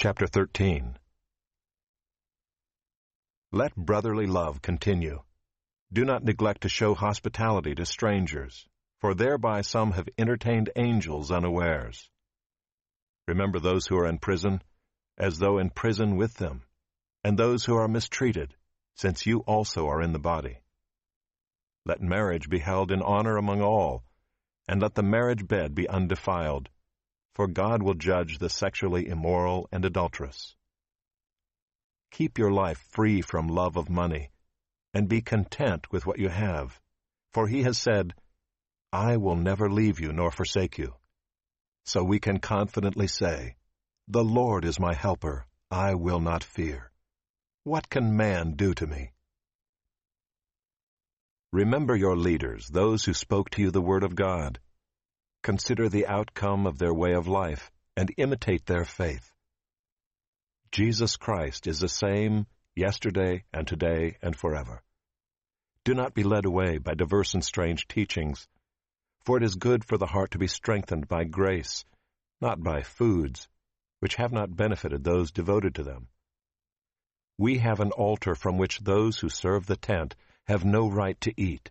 Chapter 13 Let brotherly love continue. Do not neglect to show hospitality to strangers, for thereby some have entertained angels unawares. Remember those who are in prison, as though in prison with them, and those who are mistreated, since you also are in the body. Let marriage be held in honor among all, and let the marriage bed be undefiled, for God will judge the sexually immoral and adulterous. Keep your life free from love of money, and be content with what you have, for he has said, I will never leave you nor forsake you. So we can confidently say, The Lord is my helper, I will not fear. What can man do to me? Remember your leaders, those who spoke to you the word of God. Consider the outcome of their way of life and imitate their faith. Jesus Christ is the same yesterday and today and forever. Do not be led away by diverse and strange teachings, for it is good for the heart to be strengthened by grace, not by foods, which have not benefited those devoted to them. We have an altar from which those who serve the tent have no right to eat.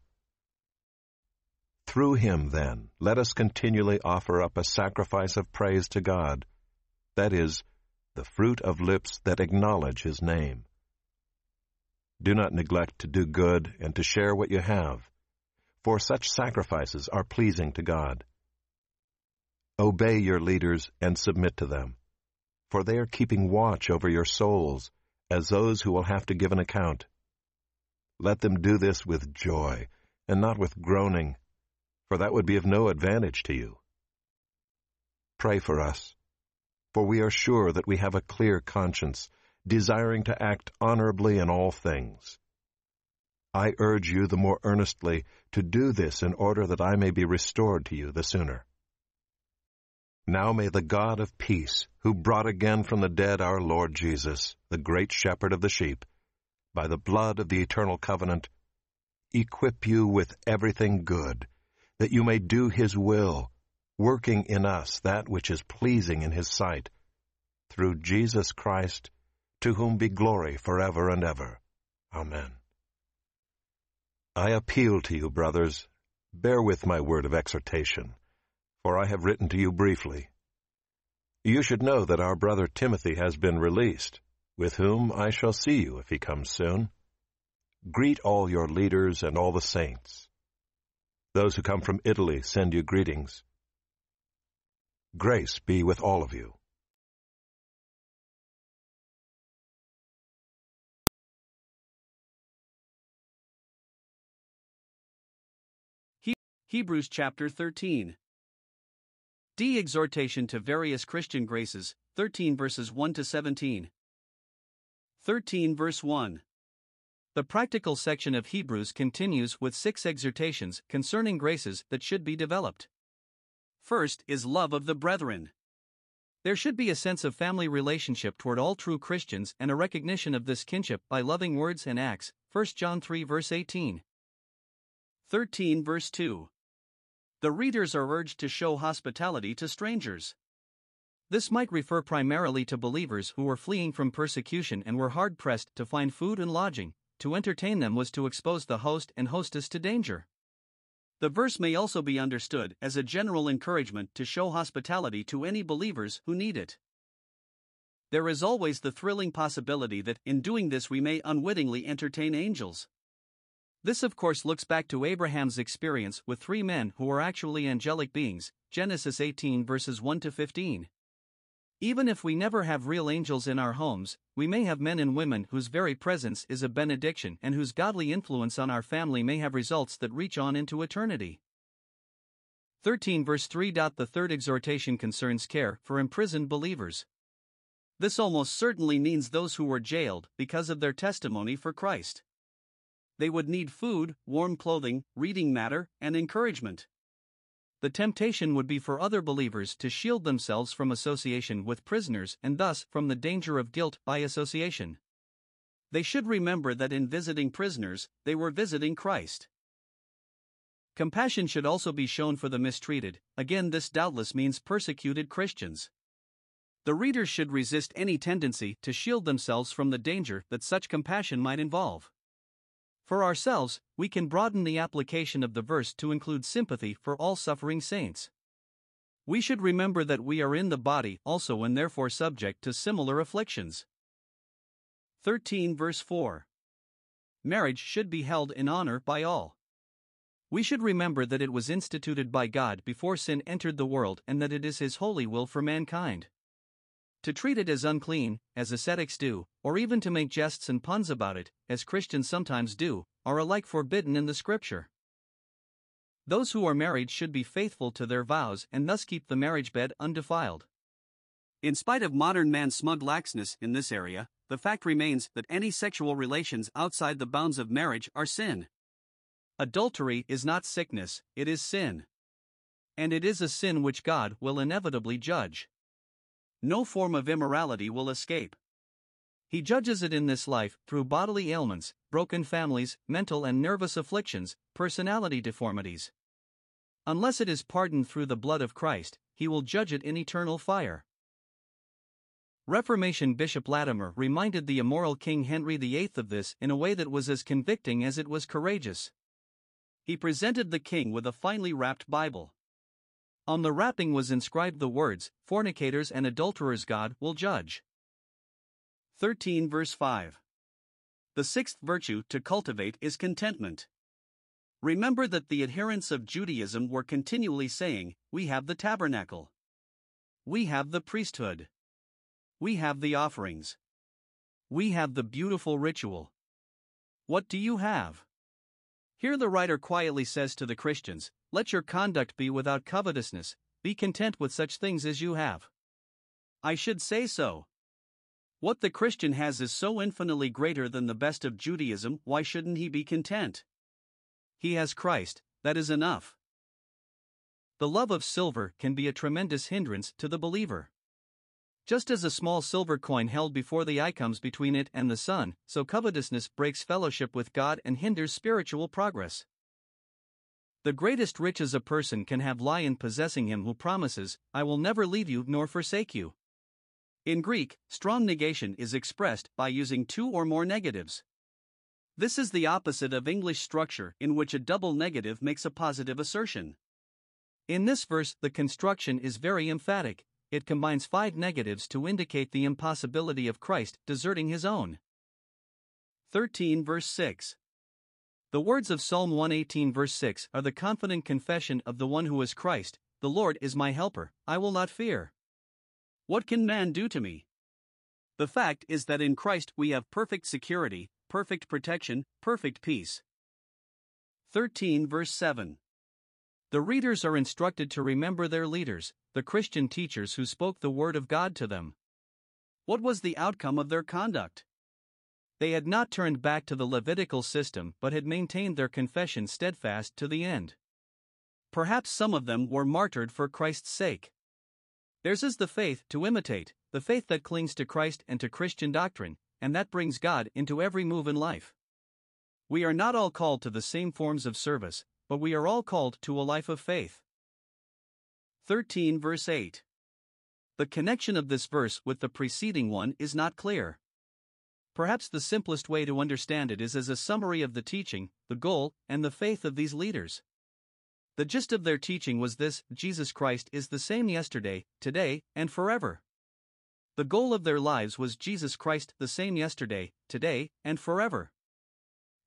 Through him, then, let us continually offer up a sacrifice of praise to God, that is, the fruit of lips that acknowledge his name. Do not neglect to do good and to share what you have, for such sacrifices are pleasing to God. Obey your leaders and submit to them, for they are keeping watch over your souls as those who will have to give an account. Let them do this with joy and not with groaning, for that would be of no advantage to you. Pray for us, for we are sure that we have a clear conscience, desiring to act honorably in all things. I urge you the more earnestly to do this in order that I may be restored to you the sooner. Now may the God of peace, who brought again from the dead our Lord Jesus, the great shepherd of the sheep, by the blood of the eternal covenant, equip you with everything good, that you may do his will, working in us that which is pleasing in his sight, through Jesus Christ, to whom be glory forever and ever. Amen. I appeal to you, brothers, bear with my word of exhortation, for I have written to you briefly. You should know that our brother Timothy has been released, with whom I shall see you if he comes soon. Greet all your leaders and all the saints. Those who come from Italy send you greetings. Grace be with all of you. Hebrews chapter 13. D. Exhortation to various Christian graces, 13 verses 1 to 17. 13 verse 1. The practical section of Hebrews continues with six exhortations concerning graces that should be developed. First is love of the brethren. There should be a sense of family relationship toward all true Christians and a recognition of this kinship by loving words and acts. 1 John 3 verse 18. 13 verse 2. The readers are urged to show hospitality to strangers. This might refer primarily to believers who were fleeing from persecution and were hard pressed to find food and lodging, to entertain them was to expose the host and hostess to danger. The verse may also be understood as a general encouragement to show hospitality to any believers who need it. There is always the thrilling possibility that, in doing this, we may unwittingly entertain angels. This, of course, looks back to Abraham's experience with three men who were actually angelic beings, Genesis 18 verses 1 to 15. Even if we never have real angels in our homes, we may have men and women whose very presence is a benediction and whose godly influence on our family may have results that reach on into eternity. 13 verse 3. The third exhortation concerns care for imprisoned believers. This almost certainly means those who were jailed because of their testimony for Christ. They would need food, warm clothing, reading matter, and encouragement. The temptation would be for other believers to shield themselves from association with prisoners and thus from the danger of guilt by association. They should remember that in visiting prisoners, they were visiting Christ. Compassion should also be shown for the mistreated, again, this doubtless means persecuted Christians. The readers should resist any tendency to shield themselves from the danger that such compassion might involve. For ourselves, we can broaden the application of the verse to include sympathy for all suffering saints. We should remember that we are in the body also and therefore subject to similar afflictions. 13 verse 4 Marriage should be held in honor by all. We should remember that it was instituted by God before sin entered the world and that it is His holy will for mankind. To treat it as unclean, as ascetics do, or even to make jests and puns about it, as Christians sometimes do, are alike forbidden in the Scripture. Those who are married should be faithful to their vows and thus keep the marriage bed undefiled. In spite of modern man's smug laxness in this area, the fact remains that any sexual relations outside the bounds of marriage are sin. Adultery is not sickness, it is sin. And it is a sin which God will inevitably judge no form of immorality will escape. He judges it in this life through bodily ailments, broken families, mental and nervous afflictions, personality deformities. Unless it is pardoned through the blood of Christ, he will judge it in eternal fire. Reformation Bishop Latimer reminded the immoral King Henry VIII of this in a way that was as convicting as it was courageous. He presented the king with a finely wrapped Bible. On the wrapping was inscribed the words, Fornicators and adulterers God will judge. 13 verse 5. The sixth virtue to cultivate is contentment. Remember that the adherents of Judaism were continually saying, We have the tabernacle. We have the priesthood. We have the offerings. We have the beautiful ritual. What do you have? Here the writer quietly says to the Christians, let your conduct be without covetousness, be content with such things as you have. I should say so. What the Christian has is so infinitely greater than the best of Judaism, why shouldn't he be content? He has Christ, that is enough. The love of silver can be a tremendous hindrance to the believer. Just as a small silver coin held before the eye comes between it and the sun, so covetousness breaks fellowship with God and hinders spiritual progress. The greatest riches a person can have lie in possessing him who promises, I will never leave you nor forsake you. In Greek, strong negation is expressed by using two or more negatives. This is the opposite of English structure, in which a double negative makes a positive assertion. In this verse, the construction is very emphatic, it combines five negatives to indicate the impossibility of Christ deserting his own. 13 verse 6 the words of Psalm 118, verse 6, are the confident confession of the one who is Christ The Lord is my helper, I will not fear. What can man do to me? The fact is that in Christ we have perfect security, perfect protection, perfect peace. 13, verse 7. The readers are instructed to remember their leaders, the Christian teachers who spoke the word of God to them. What was the outcome of their conduct? They had not turned back to the Levitical system but had maintained their confession steadfast to the end. Perhaps some of them were martyred for Christ's sake. Theirs is the faith to imitate, the faith that clings to Christ and to Christian doctrine, and that brings God into every move in life. We are not all called to the same forms of service, but we are all called to a life of faith. 13 verse 8. The connection of this verse with the preceding one is not clear. Perhaps the simplest way to understand it is as a summary of the teaching, the goal, and the faith of these leaders. The gist of their teaching was this Jesus Christ is the same yesterday, today, and forever. The goal of their lives was Jesus Christ the same yesterday, today, and forever.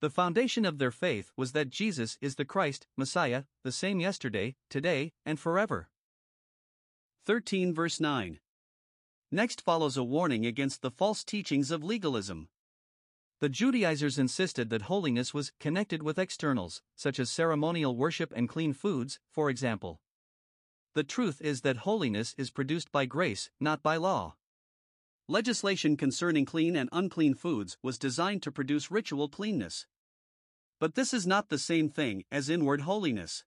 The foundation of their faith was that Jesus is the Christ, Messiah, the same yesterday, today, and forever. 13 verse 9 Next follows a warning against the false teachings of legalism. The Judaizers insisted that holiness was connected with externals, such as ceremonial worship and clean foods, for example. The truth is that holiness is produced by grace, not by law. Legislation concerning clean and unclean foods was designed to produce ritual cleanness. But this is not the same thing as inward holiness.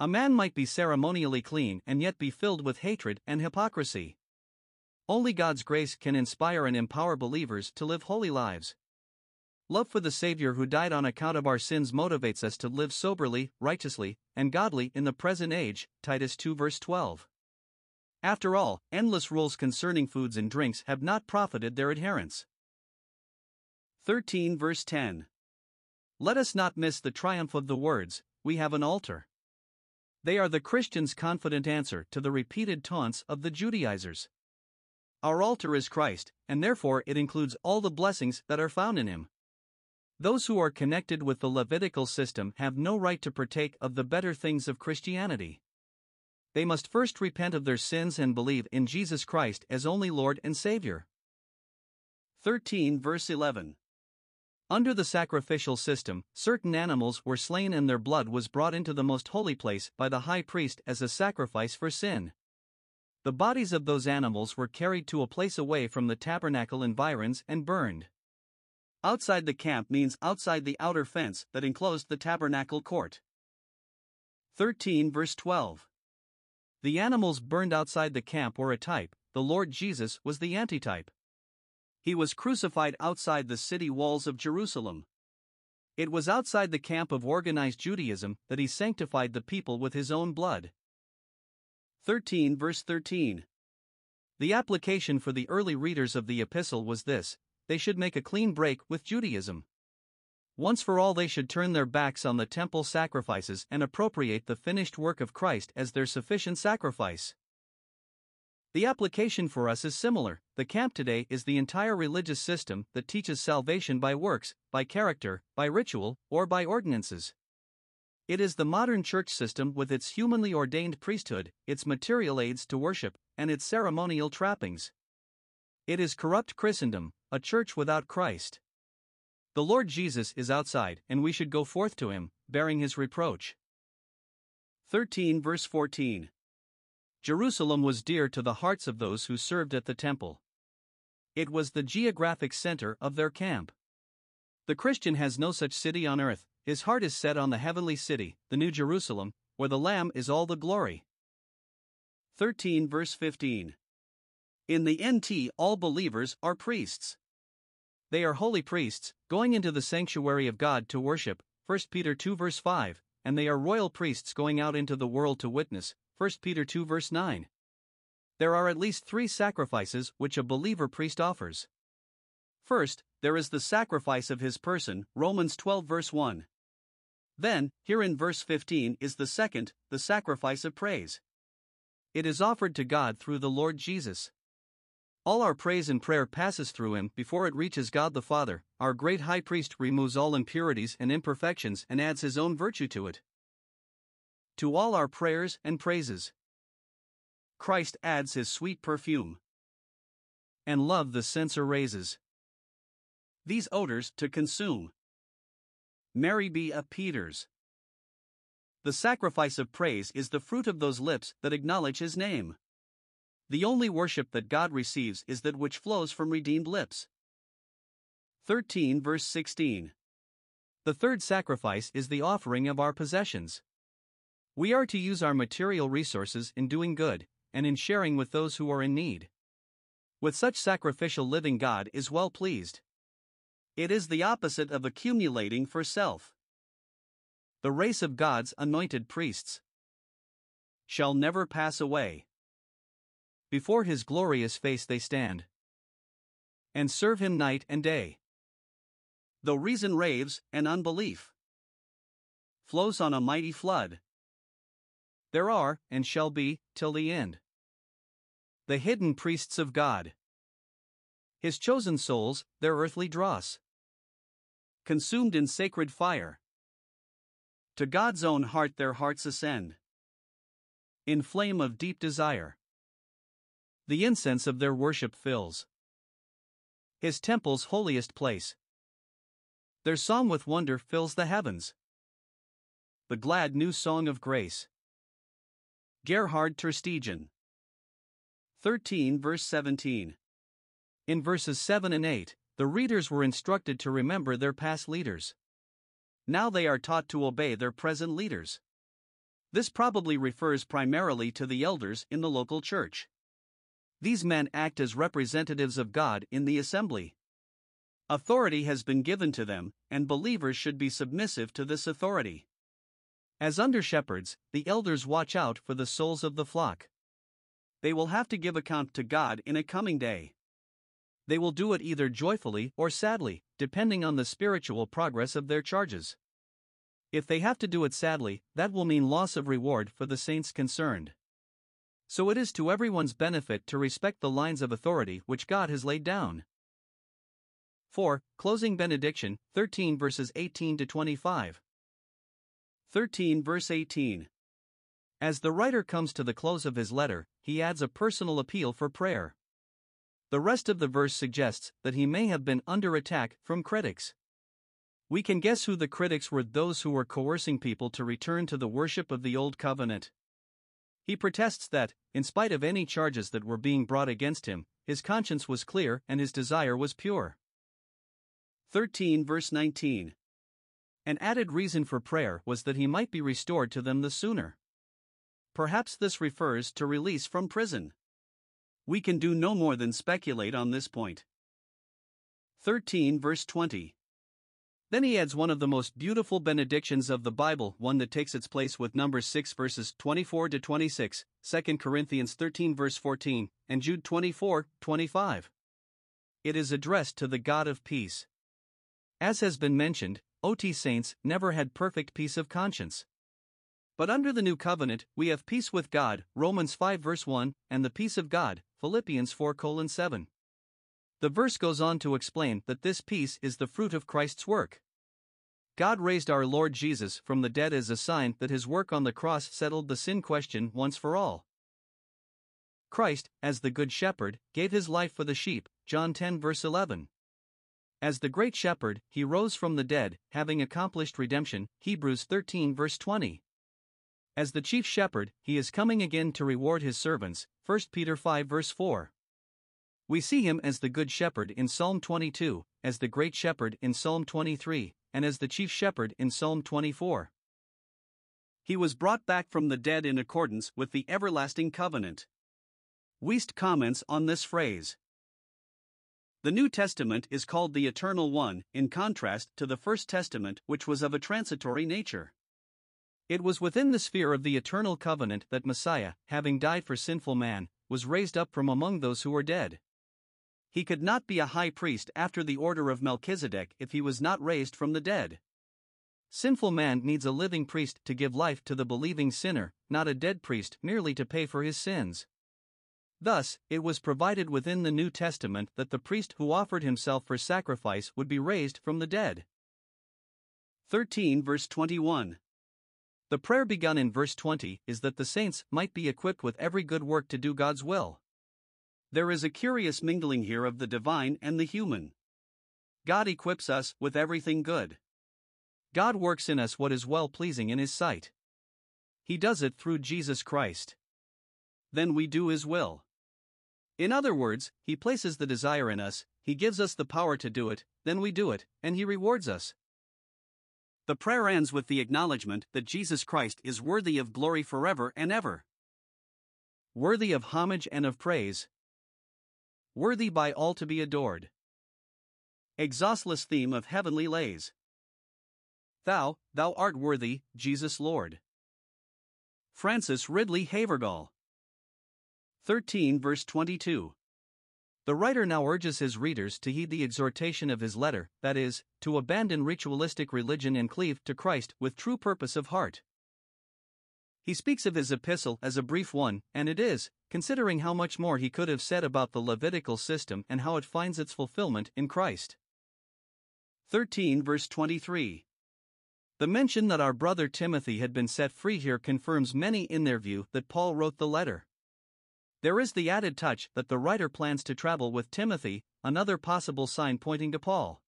A man might be ceremonially clean and yet be filled with hatred and hypocrisy. Only God's grace can inspire and empower believers to live holy lives. Love for the Savior who died on account of our sins motivates us to live soberly, righteously, and godly in the present age. Titus 2 verse 12. After all, endless rules concerning foods and drinks have not profited their adherents. 13 verse 10. Let us not miss the triumph of the words, We have an altar. They are the Christian's confident answer to the repeated taunts of the Judaizers. Our altar is Christ, and therefore it includes all the blessings that are found in Him. Those who are connected with the Levitical system have no right to partake of the better things of Christianity. They must first repent of their sins and believe in Jesus Christ as only Lord and Savior. 13 verse 11. Under the sacrificial system, certain animals were slain and their blood was brought into the most holy place by the high priest as a sacrifice for sin. The bodies of those animals were carried to a place away from the tabernacle environs and burned. Outside the camp means outside the outer fence that enclosed the tabernacle court. 13 verse 12. The animals burned outside the camp were a type, the Lord Jesus was the antitype. He was crucified outside the city walls of Jerusalem. It was outside the camp of organized Judaism that he sanctified the people with his own blood. 13 verse 13. The application for the early readers of the epistle was this they should make a clean break with Judaism. Once for all, they should turn their backs on the temple sacrifices and appropriate the finished work of Christ as their sufficient sacrifice. The application for us is similar. The camp today is the entire religious system that teaches salvation by works, by character, by ritual, or by ordinances. It is the modern church system with its humanly ordained priesthood, its material aids to worship, and its ceremonial trappings. It is corrupt Christendom, a church without Christ. The Lord Jesus is outside, and we should go forth to him, bearing his reproach. 13 verse 14. Jerusalem was dear to the hearts of those who served at the temple. It was the geographic center of their camp. The Christian has no such city on earth, his heart is set on the heavenly city, the New Jerusalem, where the Lamb is all the glory. 13 verse 15. In the NT, all believers are priests. They are holy priests, going into the sanctuary of God to worship, 1 Peter 2 verse 5, and they are royal priests going out into the world to witness, 1 Peter 2 verse 9. There are at least three sacrifices which a believer priest offers. First, there is the sacrifice of his person, Romans 12 verse 1. Then, here in verse 15 is the second, the sacrifice of praise. It is offered to God through the Lord Jesus. All our praise and prayer passes through him before it reaches God the Father. Our great high priest removes all impurities and imperfections and adds his own virtue to it to all our prayers and praises. Christ adds his sweet perfume. And love the censer raises. These odors to consume. Mary be a Peters. The sacrifice of praise is the fruit of those lips that acknowledge his name. The only worship that God receives is that which flows from redeemed lips. 13 verse 16. The third sacrifice is the offering of our possessions. We are to use our material resources in doing good, and in sharing with those who are in need. With such sacrificial living, God is well pleased. It is the opposite of accumulating for self. The race of God's anointed priests shall never pass away. Before his glorious face they stand and serve him night and day. Though reason raves and unbelief flows on a mighty flood, there are, and shall be, till the end. The hidden priests of God. His chosen souls, their earthly dross. Consumed in sacred fire. To God's own heart their hearts ascend. In flame of deep desire. The incense of their worship fills His temple's holiest place. Their song with wonder fills the heavens. The glad new song of grace. Gerhard Tersteegen. 13 verse 17. In verses 7 and 8, the readers were instructed to remember their past leaders. Now they are taught to obey their present leaders. This probably refers primarily to the elders in the local church. These men act as representatives of God in the assembly. Authority has been given to them, and believers should be submissive to this authority. As under shepherds, the elders watch out for the souls of the flock. They will have to give account to God in a coming day. They will do it either joyfully or sadly, depending on the spiritual progress of their charges. If they have to do it sadly, that will mean loss of reward for the saints concerned. So it is to everyone's benefit to respect the lines of authority which God has laid down. 4. Closing benediction, 13 verses 18 to 25. 13 verse 18. As the writer comes to the close of his letter, he adds a personal appeal for prayer. The rest of the verse suggests that he may have been under attack from critics. We can guess who the critics were those who were coercing people to return to the worship of the Old Covenant. He protests that, in spite of any charges that were being brought against him, his conscience was clear and his desire was pure. 13 verse 19. An added reason for prayer was that he might be restored to them the sooner. Perhaps this refers to release from prison. We can do no more than speculate on this point. 13 verse 20. Then he adds one of the most beautiful benedictions of the Bible, one that takes its place with Numbers 6 verses 24 to 26, 2 Corinthians 13 verse 14, and Jude 24 25. It is addressed to the God of peace. As has been mentioned, OT saints never had perfect peace of conscience. But under the new covenant, we have peace with God, Romans 5 verse 1, and the peace of God, Philippians 4 7. The verse goes on to explain that this peace is the fruit of Christ's work. God raised our Lord Jesus from the dead as a sign that his work on the cross settled the sin question once for all. Christ, as the Good Shepherd, gave his life for the sheep, John 10 verse 11. As the Great Shepherd, he rose from the dead, having accomplished redemption, Hebrews 13 verse 20. As the chief shepherd, he is coming again to reward his servants. 1 Peter 5 verse 4. We see him as the good shepherd in Psalm 22, as the great shepherd in Psalm 23, and as the chief shepherd in Psalm 24. He was brought back from the dead in accordance with the everlasting covenant. Wuest comments on this phrase. The New Testament is called the Eternal One, in contrast to the First Testament, which was of a transitory nature. It was within the sphere of the eternal covenant that Messiah, having died for sinful man, was raised up from among those who were dead. He could not be a high priest after the order of Melchizedek if he was not raised from the dead. Sinful man needs a living priest to give life to the believing sinner, not a dead priest merely to pay for his sins. Thus, it was provided within the New Testament that the priest who offered himself for sacrifice would be raised from the dead. 13 verse 21 the prayer begun in verse 20 is that the saints might be equipped with every good work to do God's will. There is a curious mingling here of the divine and the human. God equips us with everything good. God works in us what is well pleasing in His sight. He does it through Jesus Christ. Then we do His will. In other words, He places the desire in us, He gives us the power to do it, then we do it, and He rewards us. The prayer ends with the acknowledgement that Jesus Christ is worthy of glory forever and ever. Worthy of homage and of praise. Worthy by all to be adored. Exhaustless theme of heavenly lays. Thou, thou art worthy, Jesus Lord. Frances Ridley Havergal. 13 verse 22. The writer now urges his readers to heed the exhortation of his letter, that is, to abandon ritualistic religion and cleave to Christ with true purpose of heart. He speaks of his epistle as a brief one, and it is, considering how much more he could have said about the Levitical system and how it finds its fulfillment in Christ. 13 verse 23. The mention that our brother Timothy had been set free here confirms many in their view that Paul wrote the letter. There is the added touch that the writer plans to travel with Timothy, another possible sign pointing to Paul.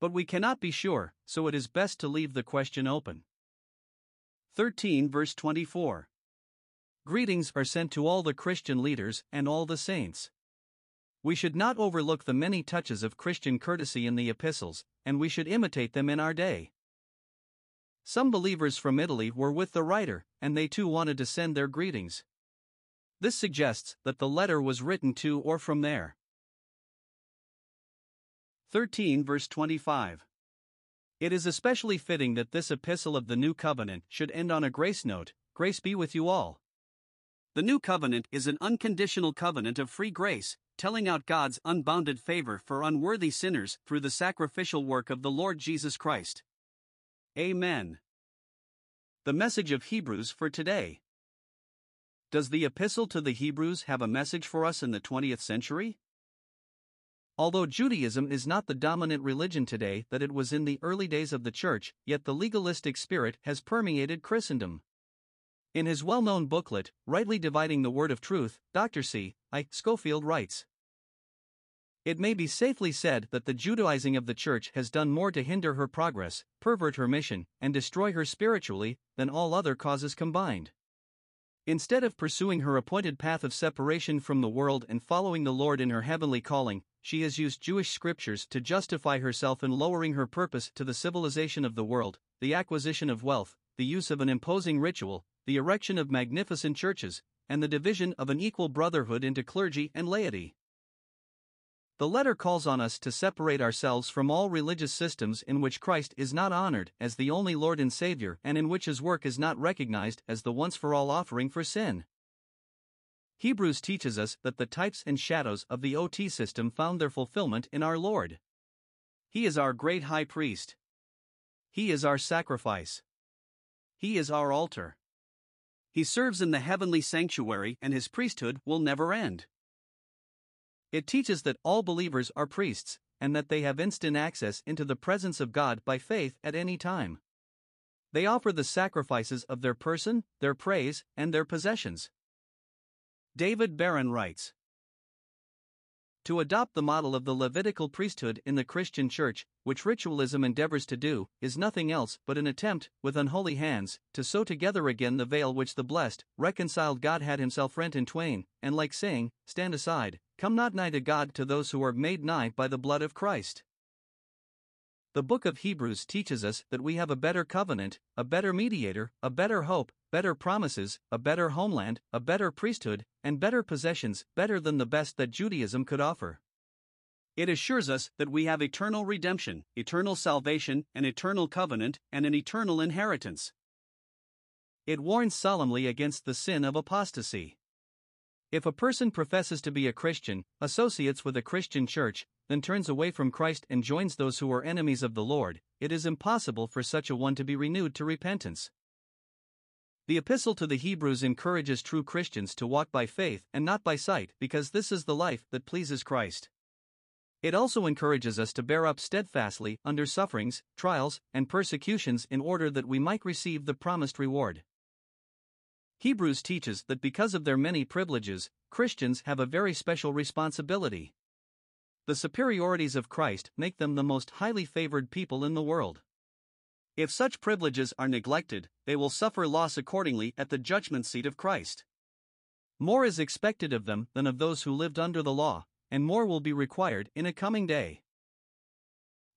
But we cannot be sure, so it is best to leave the question open. 13 verse 24. Greetings are sent to all the Christian leaders and all the saints. We should not overlook the many touches of Christian courtesy in the epistles, and we should imitate them in our day. Some believers from Italy were with the writer, and they too wanted to send their greetings. This suggests that the letter was written to or from there. 13 verse 25. It is especially fitting that this epistle of the New Covenant should end on a grace note Grace be with you all. The New Covenant is an unconditional covenant of free grace, telling out God's unbounded favor for unworthy sinners through the sacrificial work of the Lord Jesus Christ. Amen. The message of Hebrews for today. Does the Epistle to the Hebrews have a message for us in the 20th century? Although Judaism is not the dominant religion today that it was in the early days of the Church, yet the legalistic spirit has permeated Christendom. In his well known booklet, Rightly Dividing the Word of Truth, Dr. C. I. Scofield writes It may be safely said that the Judaizing of the Church has done more to hinder her progress, pervert her mission, and destroy her spiritually than all other causes combined. Instead of pursuing her appointed path of separation from the world and following the Lord in her heavenly calling, she has used Jewish scriptures to justify herself in lowering her purpose to the civilization of the world, the acquisition of wealth, the use of an imposing ritual, the erection of magnificent churches, and the division of an equal brotherhood into clergy and laity. The letter calls on us to separate ourselves from all religious systems in which Christ is not honored as the only Lord and Savior and in which his work is not recognized as the once for all offering for sin. Hebrews teaches us that the types and shadows of the OT system found their fulfillment in our Lord. He is our great high priest. He is our sacrifice. He is our altar. He serves in the heavenly sanctuary and his priesthood will never end. It teaches that all believers are priests, and that they have instant access into the presence of God by faith at any time. They offer the sacrifices of their person, their praise, and their possessions. David Baron writes to adopt the model of the Levitical priesthood in the Christian Church, which ritualism endeavors to do, is nothing else but an attempt, with unholy hands, to sew together again the veil which the blessed, reconciled God had himself rent in twain, and like saying, Stand aside, come not nigh to God to those who are made nigh by the blood of Christ. The book of Hebrews teaches us that we have a better covenant, a better mediator, a better hope, better promises, a better homeland, a better priesthood, and better possessions, better than the best that Judaism could offer. It assures us that we have eternal redemption, eternal salvation, an eternal covenant, and an eternal inheritance. It warns solemnly against the sin of apostasy. If a person professes to be a Christian, associates with a Christian church, then turns away from Christ and joins those who are enemies of the Lord, it is impossible for such a one to be renewed to repentance. The Epistle to the Hebrews encourages true Christians to walk by faith and not by sight because this is the life that pleases Christ. It also encourages us to bear up steadfastly under sufferings, trials, and persecutions in order that we might receive the promised reward. Hebrews teaches that because of their many privileges, Christians have a very special responsibility. The superiorities of Christ make them the most highly favored people in the world. If such privileges are neglected, they will suffer loss accordingly at the judgment seat of Christ. More is expected of them than of those who lived under the law, and more will be required in a coming day.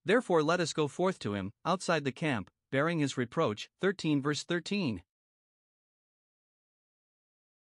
Therefore, let us go forth to him, outside the camp, bearing his reproach. 13 verse 13.